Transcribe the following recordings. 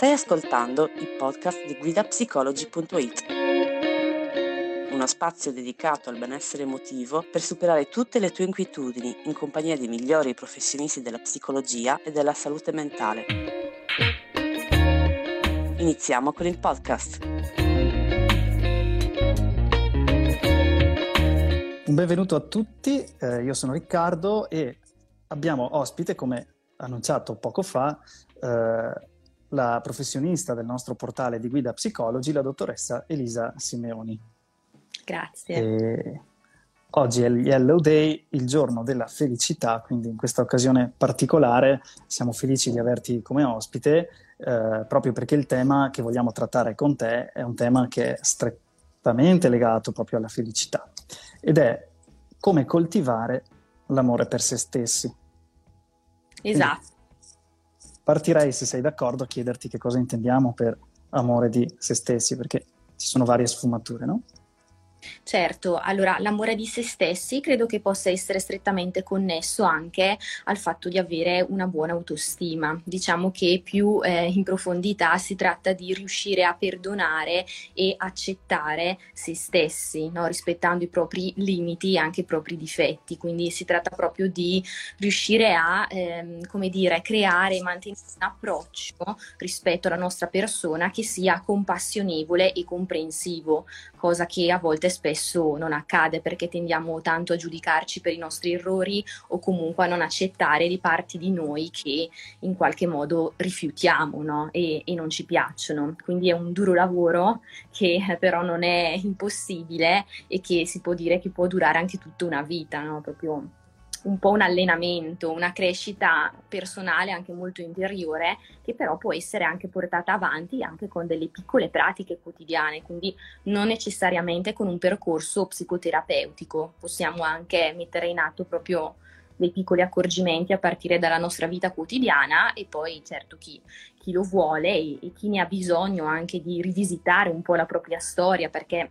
Stai ascoltando il podcast di guidapsicology.it, uno spazio dedicato al benessere emotivo per superare tutte le tue inquietudini in compagnia dei migliori professionisti della psicologia e della salute mentale. Iniziamo con il podcast. Un benvenuto a tutti, eh, io sono Riccardo e abbiamo ospite, come annunciato poco fa, eh, la professionista del nostro portale di guida psicologi, la dottoressa Elisa Simeoni. Grazie. E oggi è il Yellow Day, il giorno della felicità, quindi in questa occasione particolare siamo felici di averti come ospite, eh, proprio perché il tema che vogliamo trattare con te è un tema che è strettamente legato proprio alla felicità ed è come coltivare l'amore per se stessi. Esatto. Quindi, partirei, se sei d'accordo, a chiederti che cosa intendiamo per amore di se stessi, perché ci sono varie sfumature, no? Certo, allora l'amore di se stessi credo che possa essere strettamente connesso anche al fatto di avere una buona autostima. Diciamo che più eh, in profondità si tratta di riuscire a perdonare e accettare se stessi, no? rispettando i propri limiti e anche i propri difetti. Quindi si tratta proprio di riuscire a, ehm, come dire, creare e mantenere un approccio rispetto alla nostra persona che sia compassionevole e comprensivo, cosa che a volte spesso non accade perché tendiamo tanto a giudicarci per i nostri errori o comunque a non accettare le parti di noi che in qualche modo rifiutiamo no? e, e, non ci piacciono. Quindi è un duro lavoro che però non è impossibile e che si può dire che può durare anche tutta una vita, no? proprio un po' un allenamento, una crescita personale anche molto interiore, che però può essere anche portata avanti anche con delle piccole pratiche quotidiane, quindi non necessariamente con un percorso psicoterapeutico, possiamo anche mettere in atto proprio dei piccoli accorgimenti a partire dalla nostra vita quotidiana e poi certo chi, chi lo vuole e, e chi ne ha bisogno anche di rivisitare un po' la propria storia perché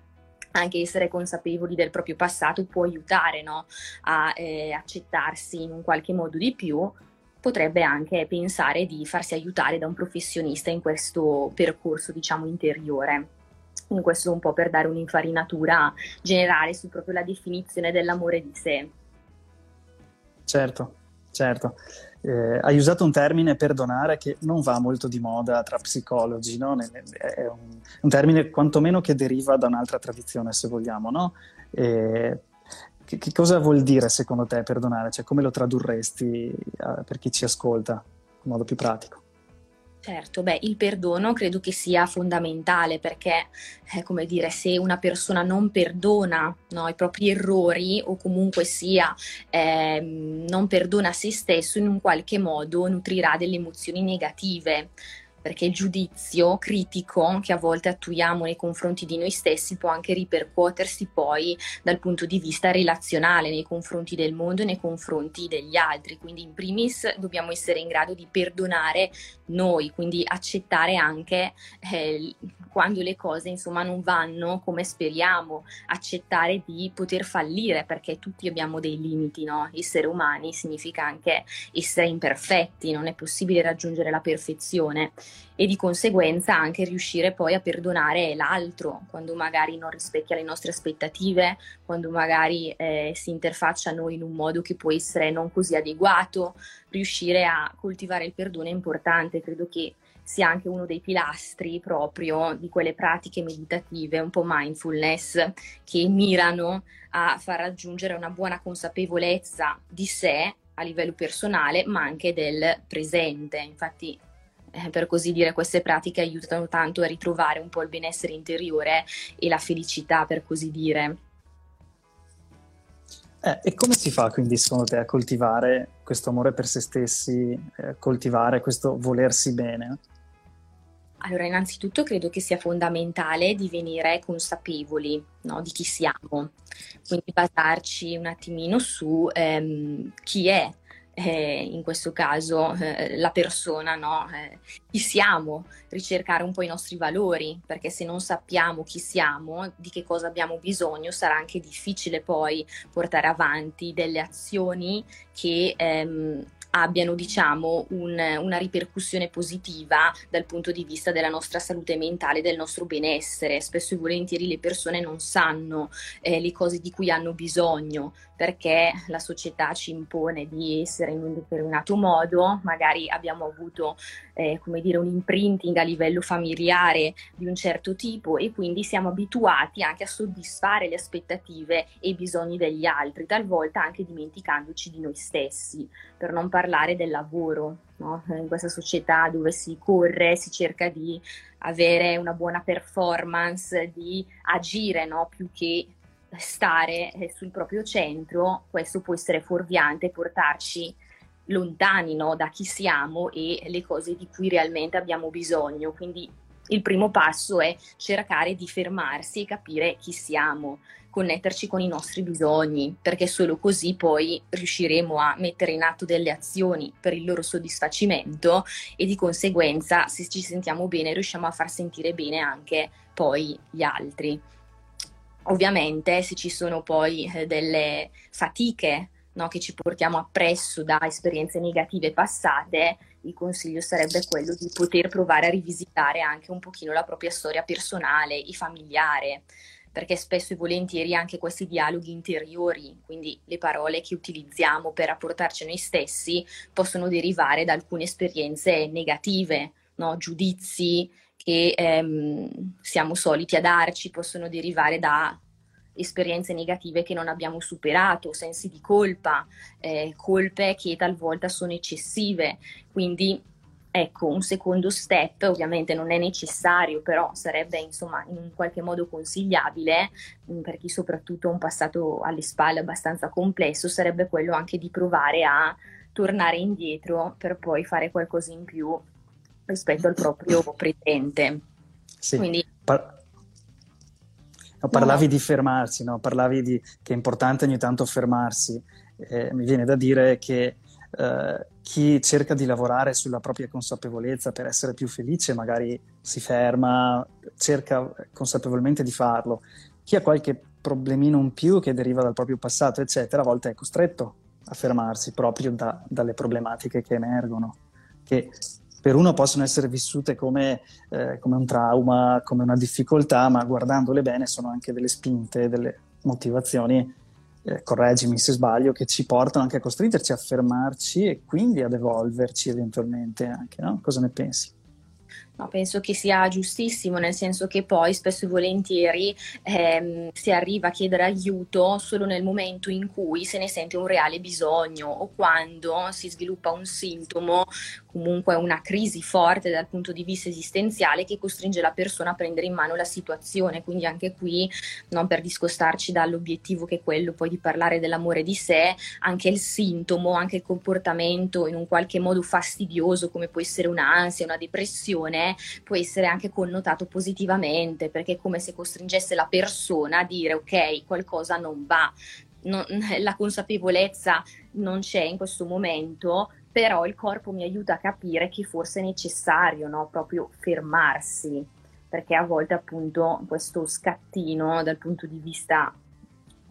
anche essere consapevoli del proprio passato può aiutare no? a eh, accettarsi in un qualche modo di più, potrebbe anche pensare di farsi aiutare da un professionista in questo percorso, diciamo, interiore. In questo un po' per dare un'infarinatura generale su proprio la definizione dell'amore di sé. Certo, certo. Eh, hai usato un termine perdonare che non va molto di moda tra psicologi, no? è un, un, termine quantomeno che deriva da un'altra tradizione, se vogliamo. No? Eh, che, che, cosa vuol dire secondo te perdonare? Cioè, come lo tradurresti uh, per chi ci ascolta in modo più pratico? Certo, beh, il perdono credo che sia fondamentale perché, eh, come dire, se una persona non perdona no, i propri errori o comunque sia eh, non perdona se stesso, in un qualche modo nutrirà delle emozioni negative perché il giudizio critico che a volte attuiamo nei confronti di noi stessi può anche ripercuotersi poi dal punto di vista relazionale nei confronti del mondo e nei confronti degli altri. Quindi in primis dobbiamo essere in grado di perdonare noi, quindi accettare anche eh, quando le cose insomma non vanno come speriamo, accettare di poter fallire perché tutti abbiamo dei limiti, no? Essere umani significa anche essere imperfetti, non è possibile raggiungere la perfezione e di conseguenza anche riuscire poi a perdonare l'altro quando magari non rispecchia le nostre aspettative, quando magari eh, si interfaccia a noi in un modo che può essere non così adeguato, riuscire a coltivare il perdono è importante, credo che sia anche uno dei pilastri proprio di quelle pratiche meditative, un po' mindfulness, che mirano a far raggiungere una buona consapevolezza di sé a livello personale, ma anche del presente. Infatti eh, per così dire, queste pratiche aiutano tanto a ritrovare un po' il benessere interiore e la felicità, per così dire. Eh, e come si fa quindi secondo te a coltivare questo amore per se stessi, eh, coltivare questo volersi bene? Allora, innanzitutto credo che sia fondamentale divenire consapevoli no, di chi siamo, quindi basarci un attimino su ehm, chi è eh, in questo caso eh, la persona, no? eh, chi siamo, ricercare un po' i nostri valori, perché se non sappiamo chi siamo, di che cosa abbiamo bisogno, sarà anche difficile poi portare avanti delle azioni che ehm, abbiano diciamo un, una ripercussione positiva dal punto di vista della nostra salute mentale, del nostro benessere. Spesso e volentieri le persone non sanno eh, le cose di cui hanno bisogno perché la società ci impone di essere in un determinato modo, magari abbiamo avuto eh, come dire un imprinting a livello familiare di un certo tipo e quindi siamo abituati anche a soddisfare le aspettative e i bisogni degli altri, talvolta anche dimenticandoci di noi stessi, per non parlare del lavoro. No? In questa società dove si corre, si cerca di avere una buona performance, di agire no? più che stare eh, sul proprio centro, questo può essere fuorviante portarci lontani no, da chi siamo e le cose di cui realmente abbiamo bisogno. Quindi il primo passo è cercare di fermarsi e capire chi siamo, connetterci con i nostri bisogni, perché solo così poi riusciremo a mettere in atto delle azioni per il loro soddisfacimento e di conseguenza se ci sentiamo bene riusciamo a far sentire bene anche poi gli altri. Ovviamente se ci sono poi eh, delle fatiche no, che ci portiamo appresso da esperienze negative passate, il consiglio sarebbe quello di poter provare a rivisitare anche un pochino la propria storia personale e familiare, perché spesso e volentieri anche questi dialoghi interiori, quindi le parole che utilizziamo per rapportarci a noi stessi, possono derivare da alcune esperienze negative, no? giudizi che ehm, siamo soliti a darci, possono derivare da esperienze negative che non abbiamo superato, sensi di colpa, eh, colpe che talvolta sono eccessive. Quindi ecco, un secondo step ovviamente non è necessario, però sarebbe insomma in qualche modo consigliabile mm, per chi soprattutto ha un passato alle spalle abbastanza complesso, sarebbe quello anche di provare a tornare indietro per poi fare qualcosa in più rispetto al proprio presente. Sì. Quindi, Par- No, parlavi no. di fermarsi, no? parlavi di che è importante ogni tanto fermarsi. Eh, mi viene da dire che eh, chi cerca di lavorare sulla propria consapevolezza per essere più felice magari si ferma, cerca consapevolmente di farlo. Chi ha qualche problemino in più che deriva dal proprio passato, eccetera, a volte è costretto a fermarsi proprio da, dalle problematiche che emergono, che per uno possono essere vissute come, eh, come, un trauma, come una difficoltà, ma guardandole bene sono anche delle spinte, delle motivazioni, eh, correggimi se sbaglio, che ci portano anche a costringerci a fermarci e quindi ad evolverci eventualmente anche, no? Cosa ne pensi? No, penso che sia giustissimo, nel senso che poi spesso e volentieri ehm, si arriva a chiedere aiuto solo nel momento in cui se ne sente un reale bisogno o quando si sviluppa un sintomo comunque una crisi forte dal punto di vista esistenziale che costringe la persona a prendere in mano la situazione. Quindi anche qui, non per discostarci dall'obiettivo che è quello poi di parlare dell'amore di sé, anche il sintomo, anche il comportamento in un qualche modo fastidioso come può essere un'ansia, una depressione, può essere anche connotato positivamente perché è come se costringesse la persona a dire ok, qualcosa non va. Non, la consapevolezza non c'è in questo momento, però il corpo mi aiuta a capire che forse è necessario no? proprio fermarsi, perché a volte appunto questo scattino dal punto di vista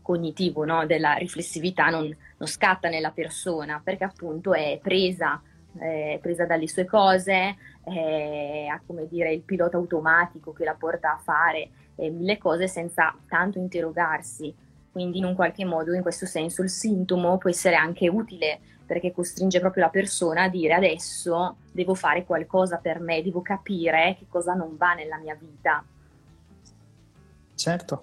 cognitivo no? della riflessività non, non, scatta nella persona, perché appunto è presa, è presa dalle sue cose, ha come dire il pilota automatico che la porta a fare eh, mille cose senza tanto interrogarsi. Quindi in un qualche modo, in questo senso, il sintomo può essere anche utile perché costringe proprio la persona a dire adesso devo fare qualcosa per me, devo capire che cosa non va nella mia vita. Certo.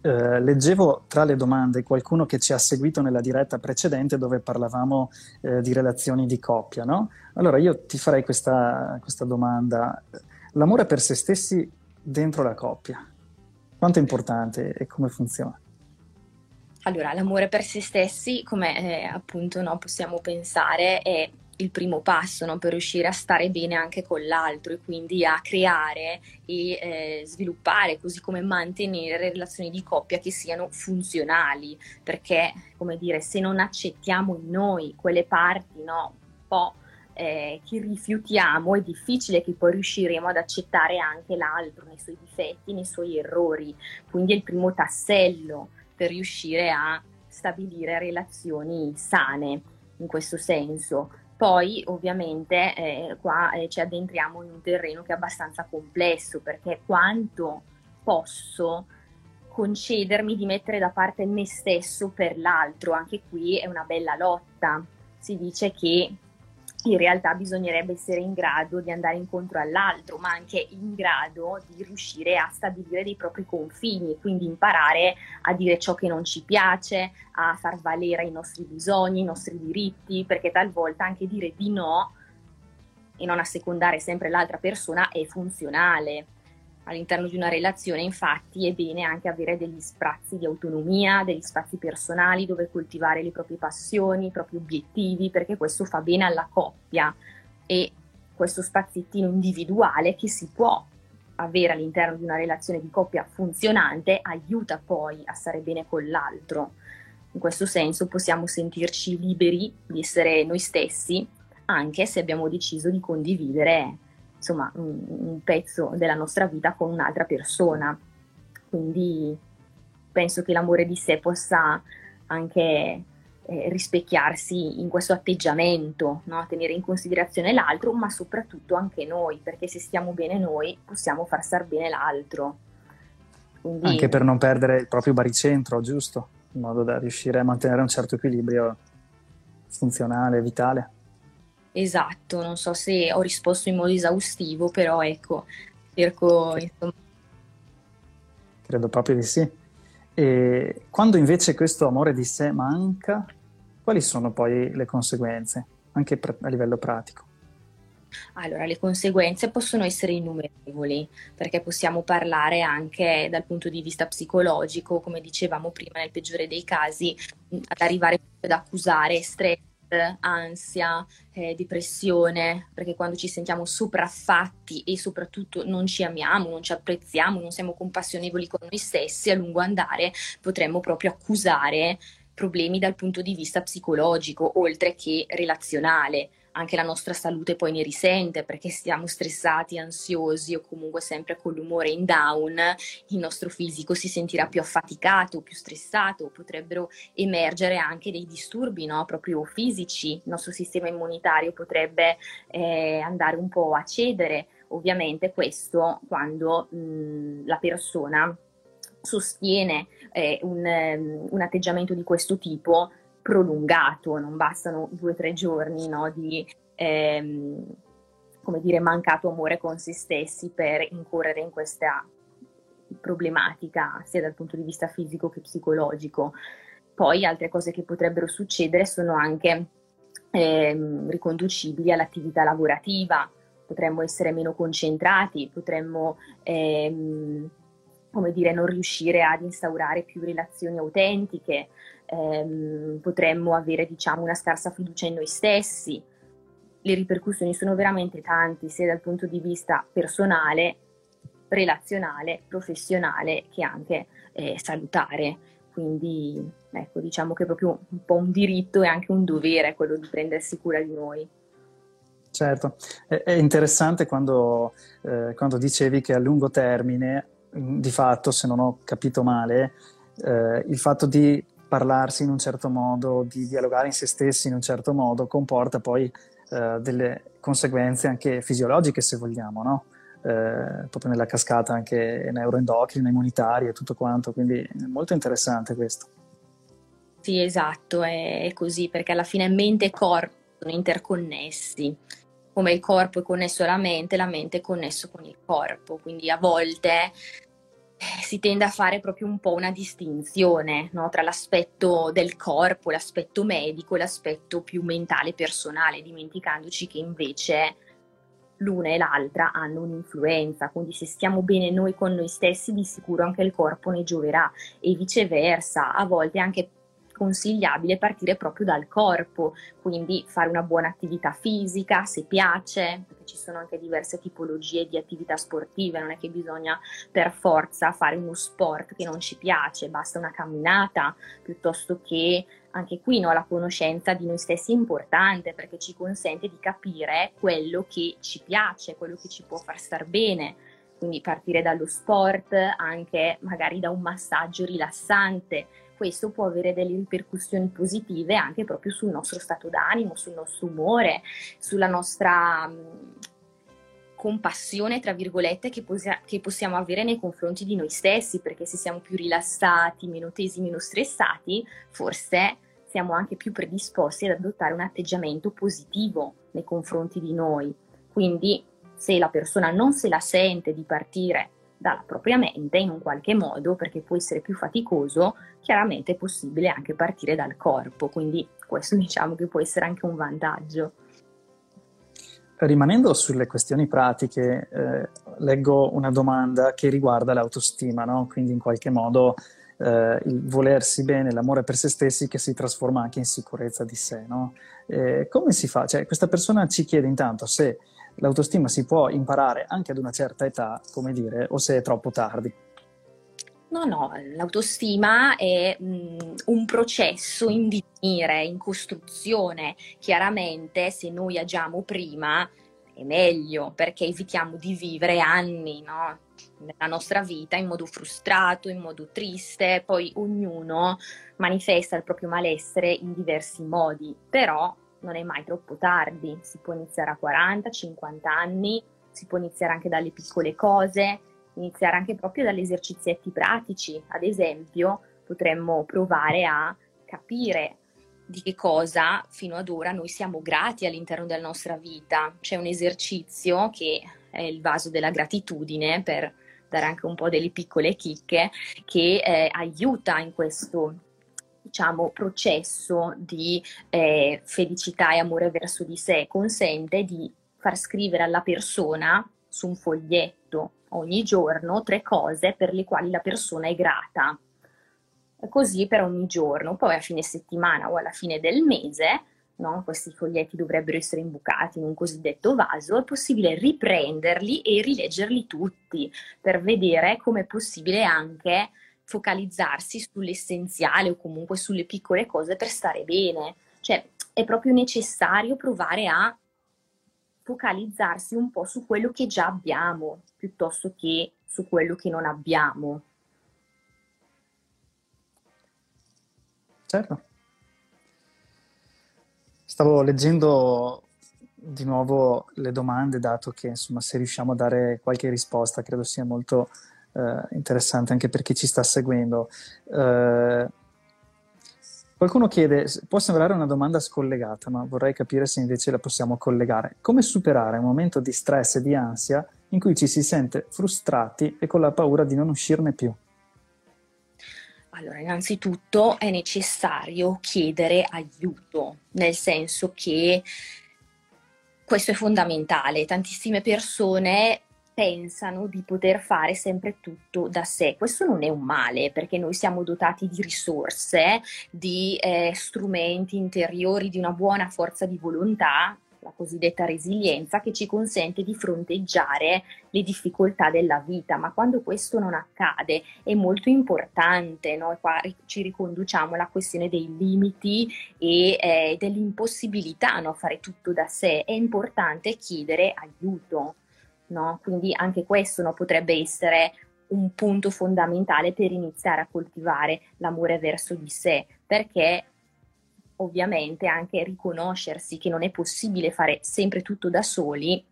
Eh, leggevo tra le domande qualcuno che ci ha seguito nella diretta precedente dove parlavamo eh, di relazioni di coppia, no? Allora io ti farei questa, questa domanda. L'amore per se stessi dentro la coppia, quanto è importante e come funziona? Allora, l'amore per se stessi, come eh, appunto no, possiamo pensare, è il primo passo no, per riuscire a stare bene anche con l'altro e quindi a creare e eh, sviluppare, così come mantenere relazioni di coppia che siano funzionali, perché, come dire, se non accettiamo in noi quelle parti no, un po' eh, che rifiutiamo, è difficile che poi riusciremo ad accettare anche l'altro nei suoi difetti, nei suoi errori. Quindi è il primo tassello per riuscire a stabilire relazioni sane in questo senso. Poi ovviamente eh, qua eh, ci addentriamo in un terreno che è abbastanza complesso perché quanto posso concedermi di mettere da parte me stesso per l'altro, anche qui è una bella lotta. Si dice che in realtà bisognerebbe essere in grado di andare incontro all'altro, ma anche in grado di riuscire a stabilire dei propri confini, quindi imparare a dire ciò che non ci piace, a far valere i nostri bisogni, i nostri diritti, perché talvolta anche dire di no e non assecondare sempre l'altra persona è funzionale. All'interno di una relazione, infatti, è bene anche avere degli spazi di autonomia, degli spazi personali dove coltivare le proprie passioni, i propri obiettivi, perché questo fa bene alla coppia e questo spaziettino individuale che si può avere all'interno di una relazione di coppia funzionante aiuta poi a stare bene con l'altro. In questo senso possiamo sentirci liberi di essere noi stessi, anche se abbiamo deciso di condividere insomma, un, un pezzo della nostra vita con un'altra persona. Quindi penso che l'amore di sé possa anche eh, rispecchiarsi in questo atteggiamento, no? tenere in considerazione l'altro, ma soprattutto anche noi, perché se stiamo bene noi possiamo far star bene l'altro. Quindi... Anche per non perdere il proprio baricentro, giusto? In modo da riuscire a mantenere un certo equilibrio funzionale, vitale. Esatto, non so se ho risposto in modo esaustivo, però ecco, cerco insomma. Credo proprio di sì. E quando invece questo amore di sé manca, quali sono poi le conseguenze, anche a livello pratico? Allora, le conseguenze possono essere innumerevoli, perché possiamo parlare anche dal punto di vista psicologico, come dicevamo prima, nel peggiore dei casi, ad arrivare ad accusare stress ansia, eh, depressione, perché quando ci sentiamo sopraffatti e soprattutto non ci amiamo, non ci apprezziamo, non siamo compassionevoli con noi stessi, a lungo andare potremmo proprio accusare problemi dal punto di vista psicologico, oltre che relazionale anche la nostra salute poi ne risente perché siamo stressati, ansiosi o comunque sempre con l'umore in down, il nostro fisico si sentirà più affaticato, più stressato, potrebbero emergere anche dei disturbi no? proprio fisici, il nostro sistema immunitario potrebbe eh, andare un po' a cedere, ovviamente questo quando mh, la persona sostiene eh, un, um, un atteggiamento di questo tipo prolungato, non bastano due o tre giorni no, di ehm, come dire, mancato amore con se stessi per incorrere in questa problematica sia dal punto di vista fisico che psicologico. Poi altre cose che potrebbero succedere sono anche ehm, riconducibili all'attività lavorativa, potremmo essere meno concentrati, potremmo ehm, come dire, non riuscire ad instaurare più relazioni autentiche, ehm, potremmo avere diciamo, una scarsa fiducia in noi stessi. Le ripercussioni sono veramente tanti, sia dal punto di vista personale, relazionale, professionale che anche eh, salutare. Quindi ecco, diciamo che è proprio un po' un diritto e anche un dovere quello di prendersi cura di noi. Certo, è, interessante quando, eh, quando dicevi che a lungo termine, di fatto, se non ho capito male, eh, il fatto di parlarsi in un certo modo, di dialogare in se stessi in un certo modo, comporta poi eh, delle conseguenze anche fisiologiche, se vogliamo, no? eh, proprio nella cascata anche neuroendocrina, immunitaria e tutto quanto, quindi è molto interessante questo. Sì, esatto, è così, perché alla fine mente e corpo sono interconnessi come il corpo è connesso alla mente, la mente è connesso con il corpo, quindi a volte si tende a fare proprio un po' una distinzione no? tra l'aspetto del corpo, l'aspetto medico e l'aspetto più mentale, personale, dimenticandoci che invece l'una e l'altra hanno un'influenza, quindi se stiamo bene noi con noi stessi di sicuro anche il corpo ne gioverà e viceversa, a volte anche consigliabile partire proprio dal corpo, quindi fare una buona attività fisica se piace, perché ci sono anche diverse tipologie di attività sportive, non è che bisogna per forza fare uno sport che non ci piace, basta una camminata piuttosto che anche qui no, la conoscenza di noi stessi è importante perché ci consente di capire quello che ci piace, quello che ci può far star bene. Quindi partire dallo sport, anche magari da un massaggio rilassante, questo può avere delle ripercussioni positive anche proprio sul nostro stato d'animo, sul nostro umore, sulla nostra compassione, tra virgolette, che, posia- che, possiamo avere nei confronti di noi stessi, perché se siamo più rilassati, meno tesi, meno stressati, forse siamo anche più predisposti ad adottare un atteggiamento positivo nei confronti di noi. Quindi se la persona non se la sente di partire dalla propria mente in un qualche modo, perché può essere più faticoso, chiaramente è possibile anche partire dal corpo, quindi questo diciamo che può essere anche un vantaggio. Rimanendo sulle questioni pratiche, eh, leggo una domanda che riguarda l'autostima, no? quindi in qualche modo eh, il volersi bene, l'amore per se stessi che si trasforma anche in sicurezza di sé. No? Eh, come si fa? Cioè, questa persona ci chiede intanto se l'autostima si può imparare anche ad una certa età, come dire, o se è troppo tardi. No, no, l'autostima è mh, un processo in divenire, in costruzione. Chiaramente se noi agiamo prima è meglio perché evitiamo di vivere anni no? nella nostra vita in modo frustrato, in modo triste, poi ognuno manifesta il proprio malessere in diversi modi, però non è mai troppo tardi, si può iniziare a 40, 50 anni, si può iniziare anche dalle piccole cose, iniziare anche proprio dagli esercizietti pratici, ad esempio potremmo provare a capire di che cosa fino ad ora noi siamo grati all'interno della nostra vita. C'è un esercizio che è il vaso della gratitudine per dare anche un po' delle piccole chicche che eh, aiuta in questo diciamo, processo di eh, felicità e amore verso di sé consente di far scrivere alla persona su un foglietto ogni giorno tre cose per le quali la persona è grata. Così per ogni giorno, poi a fine settimana o alla fine del mese, no, questi foglietti dovrebbero essere imbucati in un cosiddetto vaso, è possibile riprenderli e rileggerli tutti per vedere come è possibile anche focalizzarsi sull'essenziale o comunque sulle piccole cose per stare bene. Cioè è proprio necessario provare a focalizzarsi un po' su quello che già abbiamo piuttosto che su quello che non abbiamo. Certo. Stavo leggendo di nuovo le domande, dato che insomma, se riusciamo a dare qualche risposta, credo sia molto eh, interessante anche per chi ci sta seguendo. Eh, qualcuno chiede, può sembrare una domanda scollegata, ma vorrei capire se invece la possiamo collegare. Come superare un momento di stress e di ansia in cui ci si sente frustrati e con la paura di non uscirne più? Allora, innanzitutto è necessario chiedere aiuto, nel senso che questo è fondamentale. Tantissime persone pensano di poter fare sempre tutto da sé. Questo non è un male perché noi siamo dotati di risorse, di eh, strumenti interiori, di una buona forza di volontà, la cosiddetta resilienza, che ci consente di fronteggiare le difficoltà della vita. Ma quando questo non accade è molto importante, noi qua ci riconduciamo alla questione dei limiti e eh, dell'impossibilità a no, fare tutto da sé. È importante chiedere aiuto no? Quindi anche questo no, potrebbe essere un punto fondamentale per iniziare a coltivare l'amore verso di sé, perché ovviamente anche riconoscersi che non è possibile fare sempre tutto da soli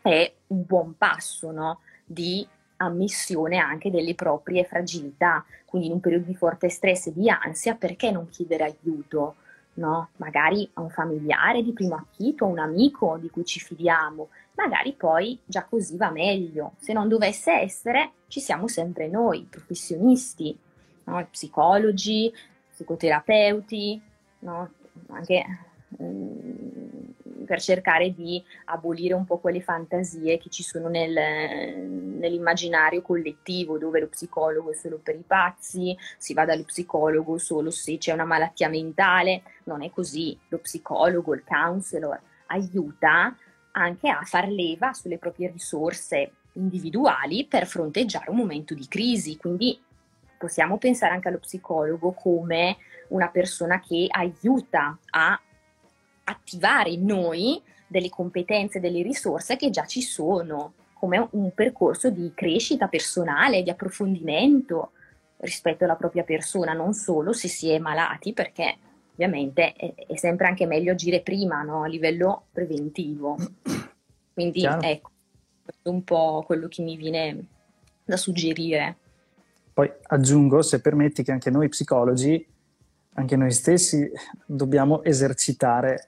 è un buon passo no? di ammissione anche delle proprie fragilità. Quindi in un periodo di forte stress e di ansia, perché non chiedere aiuto? No? Magari a un familiare di primo acchito, a un amico di cui ci fidiamo, magari poi già così va meglio. Se non dovesse essere, ci siamo sempre noi, professionisti, no? psicologi, psicoterapeuti, no? anche mm, per cercare di abolire un po' quelle fantasie che ci sono nel, nell'immaginario collettivo, dove lo psicologo è solo per i pazzi, si va dallo psicologo solo se c'è una malattia mentale. Non è così. Lo psicologo, il counselor aiuta anche a far leva sulle proprie risorse individuali per fronteggiare un momento di crisi. Quindi possiamo pensare anche allo psicologo come una persona che aiuta a attivare in noi delle competenze, delle risorse che già ci sono, come un percorso di crescita personale, di approfondimento. rispetto alla propria persona, non solo se si è malati, perché ovviamente è, è sempre anche meglio agire prima no? a livello preventivo. Quindi Chiaro. ecco, questo è un po' quello che mi viene da suggerire. Poi aggiungo, se permetti, che anche noi psicologi, anche noi stessi, dobbiamo esercitare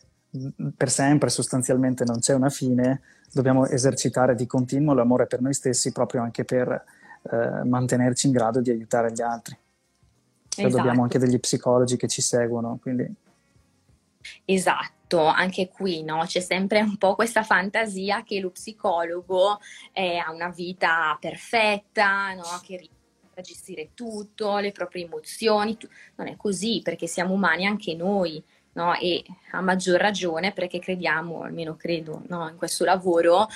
per sempre, sostanzialmente non c'è una fine, dobbiamo esercitare di continuo l'amore per noi stessi proprio anche per eh, mantenerci in grado di aiutare gli altri. Esatto. Dobbiamo anche degli psicologi che ci seguono, quindi... Esatto, anche qui no? c'è sempre un po' questa fantasia che lo psicologo eh, ha una vita perfetta, no? che riesce a gestire tutto, le proprie emozioni. Tu... Non è così perché siamo umani anche noi. No? E a maggior ragione perché crediamo, almeno credo, no? in questo lavoro,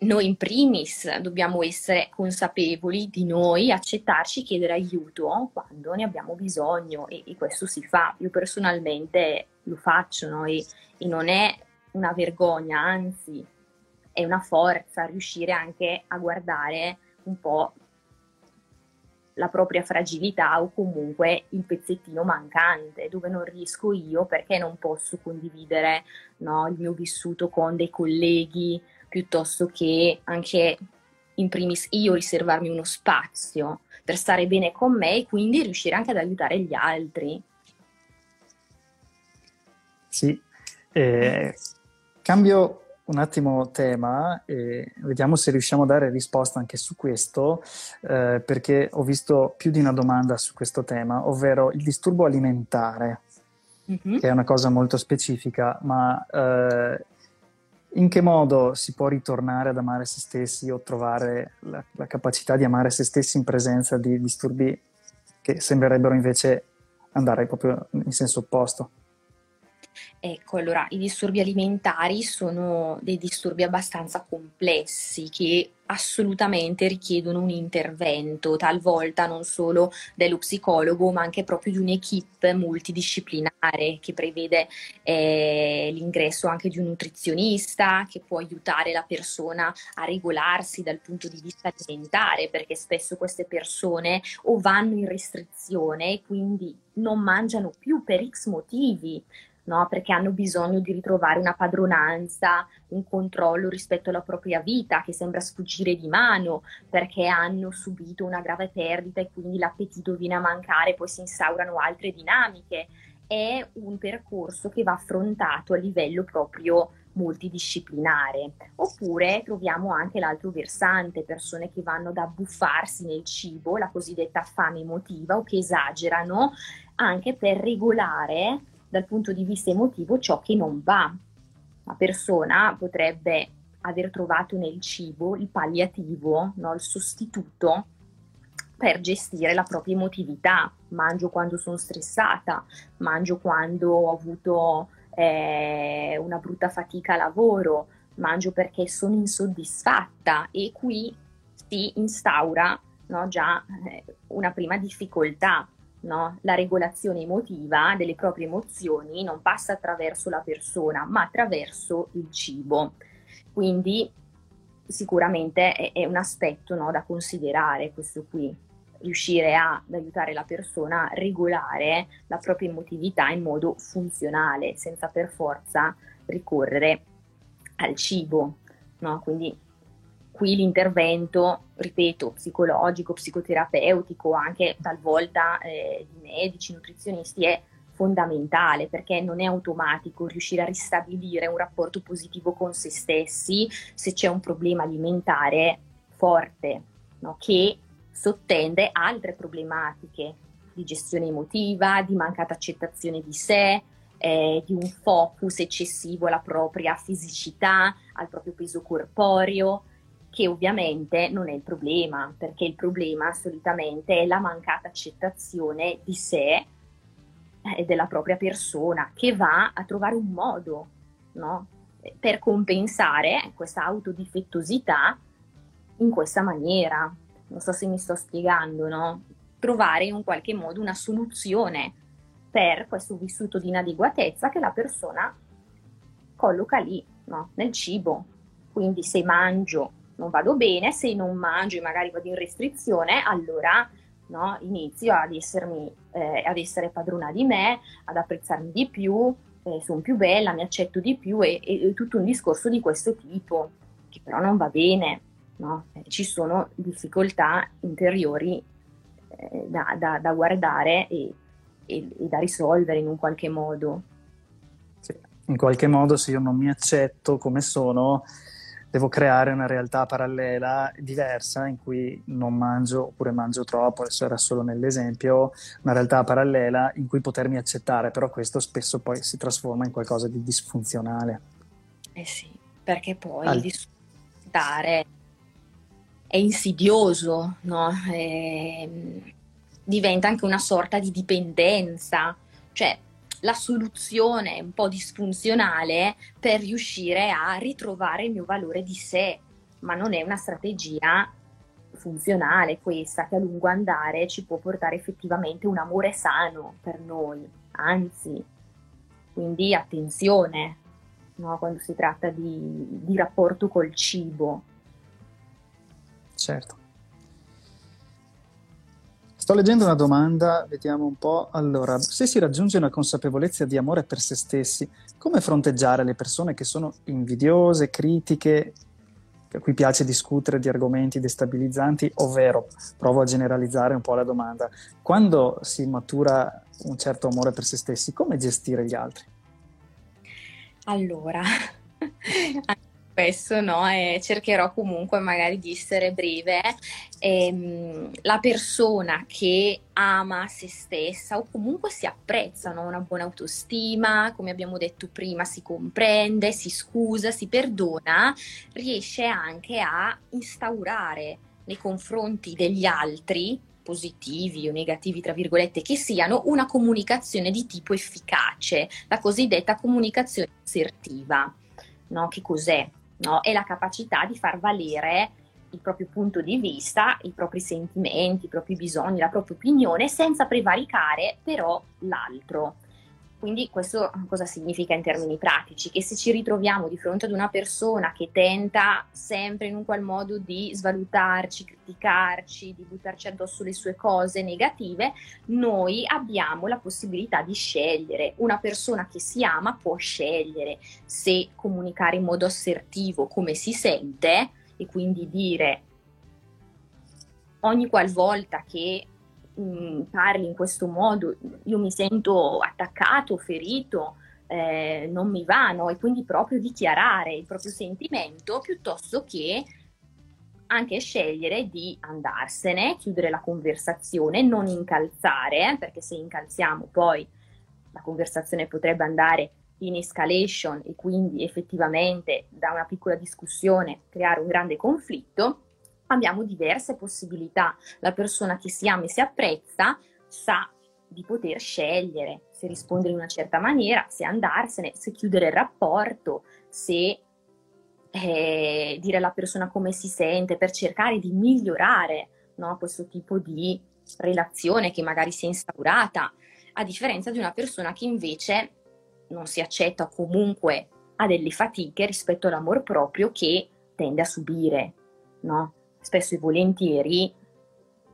noi in primis dobbiamo essere consapevoli di noi, accettarci, chiedere aiuto quando ne abbiamo bisogno e, e questo si fa. Io personalmente lo faccio no? e, e non è una vergogna, anzi è una forza riuscire anche a guardare un po' la propria fragilità o comunque il pezzettino mancante dove non riesco io perché non posso condividere no, il mio vissuto con dei colleghi piuttosto che anche in primis io riservarmi uno spazio per stare bene con me e quindi riuscire anche ad aiutare gli altri. Sì, eh, cambio un attimo tema e vediamo se riusciamo a dare risposta anche su questo, eh, perché ho visto più di una domanda su questo tema, ovvero il disturbo alimentare, mm-hmm. che è una cosa molto specifica, ma eh, in che modo si può ritornare ad amare se stessi o trovare la, la capacità di amare se stessi in presenza di disturbi che sembrerebbero invece andare proprio in senso opposto? Ecco, allora i disturbi alimentari sono dei disturbi abbastanza complessi che assolutamente richiedono un intervento, talvolta non solo dello psicologo, ma anche proprio di un'equipe multidisciplinare che prevede eh, l'ingresso anche di un nutrizionista che può aiutare la persona a regolarsi dal punto di vista alimentare, perché spesso queste persone o vanno in restrizione e quindi non mangiano più per X motivi, no? perché hanno bisogno di ritrovare una padronanza, un controllo rispetto alla propria vita che sembra sfuggire di mano, perché hanno subito una grave perdita e quindi l'appetito viene a mancare, poi si instaurano altre dinamiche. È un percorso che va affrontato a livello proprio multidisciplinare. Oppure troviamo anche l'altro versante, persone che vanno ad abbuffarsi nel cibo, la cosiddetta fame emotiva, o che esagerano anche per regolare dal punto di vista emotivo ciò che non va. La persona potrebbe aver trovato nel cibo il palliativo, no? il sostituto per gestire la propria emotività. Mangio quando sono stressata, mangio quando ho avuto eh, una brutta fatica a lavoro, mangio perché sono insoddisfatta e qui si instaura no, già eh, una prima difficoltà No? La regolazione emotiva delle proprie emozioni non passa attraverso la persona, ma attraverso il cibo. Quindi sicuramente è, è un aspetto no, da considerare questo qui, riuscire a, ad aiutare la persona a regolare la propria emotività in modo funzionale, senza per forza ricorrere al cibo. No? Quindi qui l'intervento, ripeto, psicologico, psicoterapeutico, anche talvolta eh, di medici, nutrizionisti, è fondamentale perché non è automatico riuscire a ristabilire un rapporto positivo con se stessi se c'è un problema alimentare forte no? che sottende altre problematiche di gestione emotiva, di mancata accettazione di sé, eh, di un focus eccessivo alla propria fisicità, al proprio peso corporeo, che ovviamente non è il problema, perché il problema solitamente è la mancata accettazione di sé e della propria persona, che va a trovare un modo no? per compensare questa autodifettosità in questa maniera. Non so se mi sto spiegando, no? Trovare in un qualche modo una soluzione per questo vissuto di inadeguatezza che la persona colloca lì, no? nel cibo. Quindi se mangio non vado bene, se non mangio e magari vado in restrizione, allora no? inizio ad, essermi, eh, ad essere padrona di me, ad apprezzarmi di più, eh, sono più bella, mi accetto di più e, e, tutto un discorso di questo tipo, che però non va bene, no? eh, ci sono difficoltà interiori eh, da, da, da, guardare e, e, da risolvere in un qualche modo. In qualche modo se io non mi accetto come sono, devo creare una realtà parallela diversa in cui non mangio oppure mangio troppo, adesso era solo nell'esempio, una realtà parallela in cui potermi accettare, però questo spesso poi si trasforma in qualcosa di disfunzionale. Eh sì, perché poi Al... disfruttare è insidioso, no? È... Ehm, diventa anche una sorta di dipendenza, cioè la soluzione un po' disfunzionale per riuscire a ritrovare il mio valore di sé, ma non è una strategia funzionale questa che a lungo andare ci può portare effettivamente un amore sano per noi, anzi, quindi attenzione no? quando si tratta di, di rapporto col cibo. Certo. Sto leggendo una domanda, vediamo un po'. Allora, se si raggiunge una consapevolezza di amore per se stessi, come fronteggiare le persone che sono invidiose, critiche, a cui piace discutere di argomenti destabilizzanti, ovvero, provo a generalizzare un po' la domanda, quando si matura un certo amore per se stessi, come gestire gli altri? Allora, questo, no? E cercherò comunque magari di essere breve. Ehm, la persona che ama se stessa o comunque si apprezza, no? una buona autostima, come abbiamo detto prima, si comprende, si scusa, si perdona, riesce anche a instaurare nei confronti degli altri positivi o negativi, tra virgolette, che siano una comunicazione di tipo efficace, la cosiddetta comunicazione assertiva. No? Che cos'è? No? è la capacità di far valere il proprio punto di vista, i propri sentimenti, i propri bisogni, la propria opinione senza prevaricare però l'altro. Quindi questo cosa significa in termini pratici? Che se ci ritroviamo di fronte ad una persona che tenta sempre in un qual modo di svalutarci, criticarci, di buttarci addosso le sue cose negative, noi abbiamo la possibilità di scegliere. Una persona che si ama può scegliere se comunicare in modo assertivo come si sente e quindi dire ogni qualvolta che mh, mm, parli in questo modo, io mi sento attaccato, ferito, eh, non mi va, no? E quindi proprio dichiarare il proprio sentimento piuttosto che anche scegliere di andarsene, chiudere la conversazione, non incalzare, perché se incalziamo poi la conversazione potrebbe andare in escalation e quindi effettivamente da una piccola discussione creare un grande conflitto abbiamo diverse possibilità. La persona che si ama e si apprezza sa di poter scegliere se rispondere in una certa maniera, se andarsene, se chiudere il rapporto, se eh, dire alla persona come si sente per cercare di migliorare no, questo tipo di relazione che magari si è instaurata, a differenza di una persona che invece non si accetta comunque ha delle fatiche rispetto all'amor proprio che tende a subire, no? Spesso e volentieri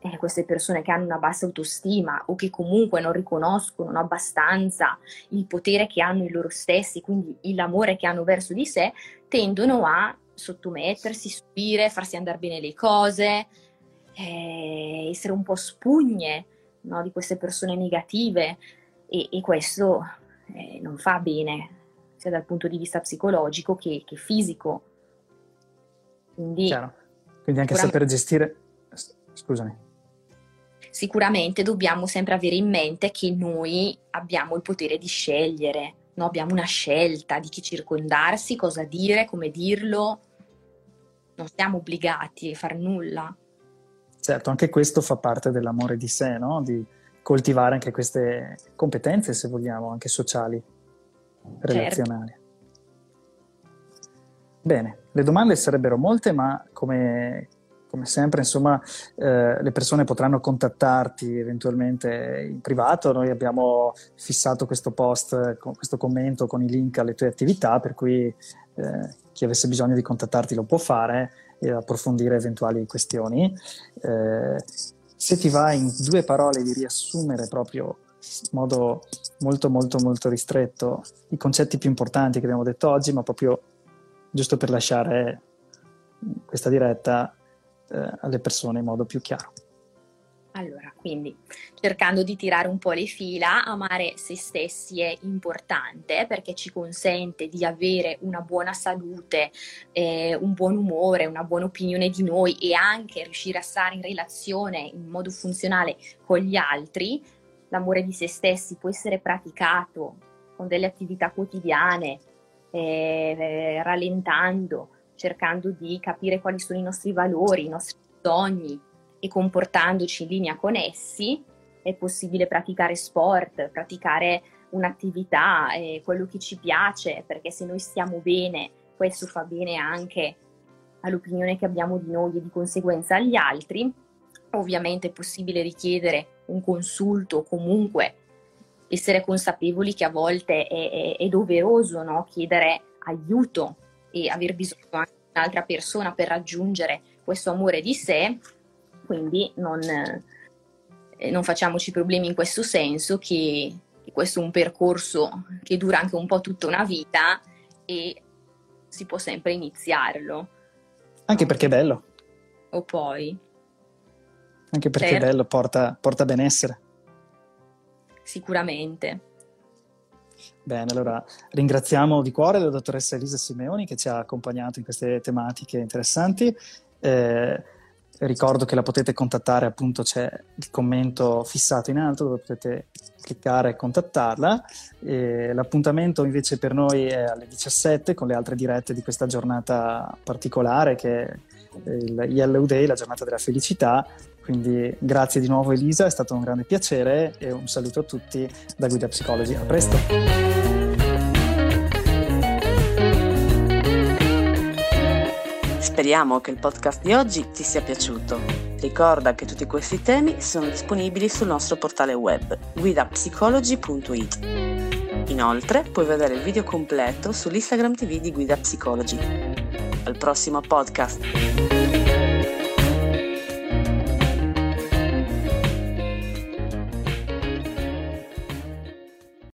eh, queste persone che hanno una bassa autostima o che comunque non riconoscono abbastanza il potere che hanno in loro stessi, quindi l'amore che hanno verso di sé, tendono a sottomettersi, subire, farsi andare bene le cose, eh, essere un po' spugne no, di queste persone negative e, e questo eh, non fa bene sia dal punto di vista psicologico che, che fisico. Quindi Chiaro quindi anche saper gestire... Scusami. Sicuramente dobbiamo sempre avere in mente che noi abbiamo il potere di scegliere, no? abbiamo una scelta di chi circondarsi, cosa dire, come dirlo. Non siamo obbligati a far nulla. Certo, anche questo fa parte dell'amore di sé, no? di coltivare anche queste competenze, se vogliamo, anche sociali, certo. relazionali. Certo. Bene, le domande sarebbero molte, ma come, come sempre, insomma, eh, le persone potranno contattarti eventualmente in privato. Noi abbiamo fissato questo post, questo commento con i link alle tue attività, per cui eh, chi avesse bisogno di contattarti lo può fare e approfondire eventuali questioni. Eh, se ti va in due parole di riassumere proprio in modo molto molto molto ristretto i concetti più importanti che abbiamo detto oggi, ma proprio giusto per lasciare questa diretta eh, alle persone in modo più chiaro. Allora, quindi cercando di tirare un po' le fila, amare se stessi è importante perché ci consente di avere una buona salute, eh, un buon umore, una buona opinione di noi e anche riuscire a stare in relazione in modo funzionale con gli altri. L'amore di se stessi può essere praticato con delle attività quotidiane, eh, rallentando, cercando di capire quali sono i nostri valori, i nostri sogni, e comportandoci in linea con essi, è possibile praticare sport, praticare un'attività, eh, quello che ci piace, perché se noi stiamo bene, questo fa bene anche all'opinione che abbiamo di noi e di conseguenza agli altri. Ovviamente è possibile richiedere un consulto o comunque essere consapevoli che a volte è, è, è doveroso no? chiedere aiuto e aver bisogno anche di un'altra persona per raggiungere questo amore di sé quindi non, eh, non facciamoci problemi in questo senso che, che questo è un percorso che dura anche un po' tutta una vita e si può sempre iniziarlo. Anche perché è bello. O poi. Anche perché certo. è bello, porta, porta benessere. Sicuramente. Bene, allora ringraziamo di cuore la dottoressa Elisa Simeoni che ci ha accompagnato in queste tematiche interessanti. Eh, ricordo che la potete contattare, appunto c'è il commento fissato in alto dove potete cliccare e contattarla. E l'appuntamento invece per noi è alle 17 con le altre dirette di questa giornata particolare che è il Yellow Day, la giornata della felicità. Quindi grazie di nuovo Elisa, è stato un grande piacere e un saluto a tutti da Guida Psicologi. A presto! Speriamo che il podcast di oggi ti sia piaciuto. Ricorda che tutti questi temi sono disponibili sul nostro portale web guidapsicology.it. Inoltre puoi vedere il video completo sull'Instagram TV di Guida Psicology. Al prossimo podcast!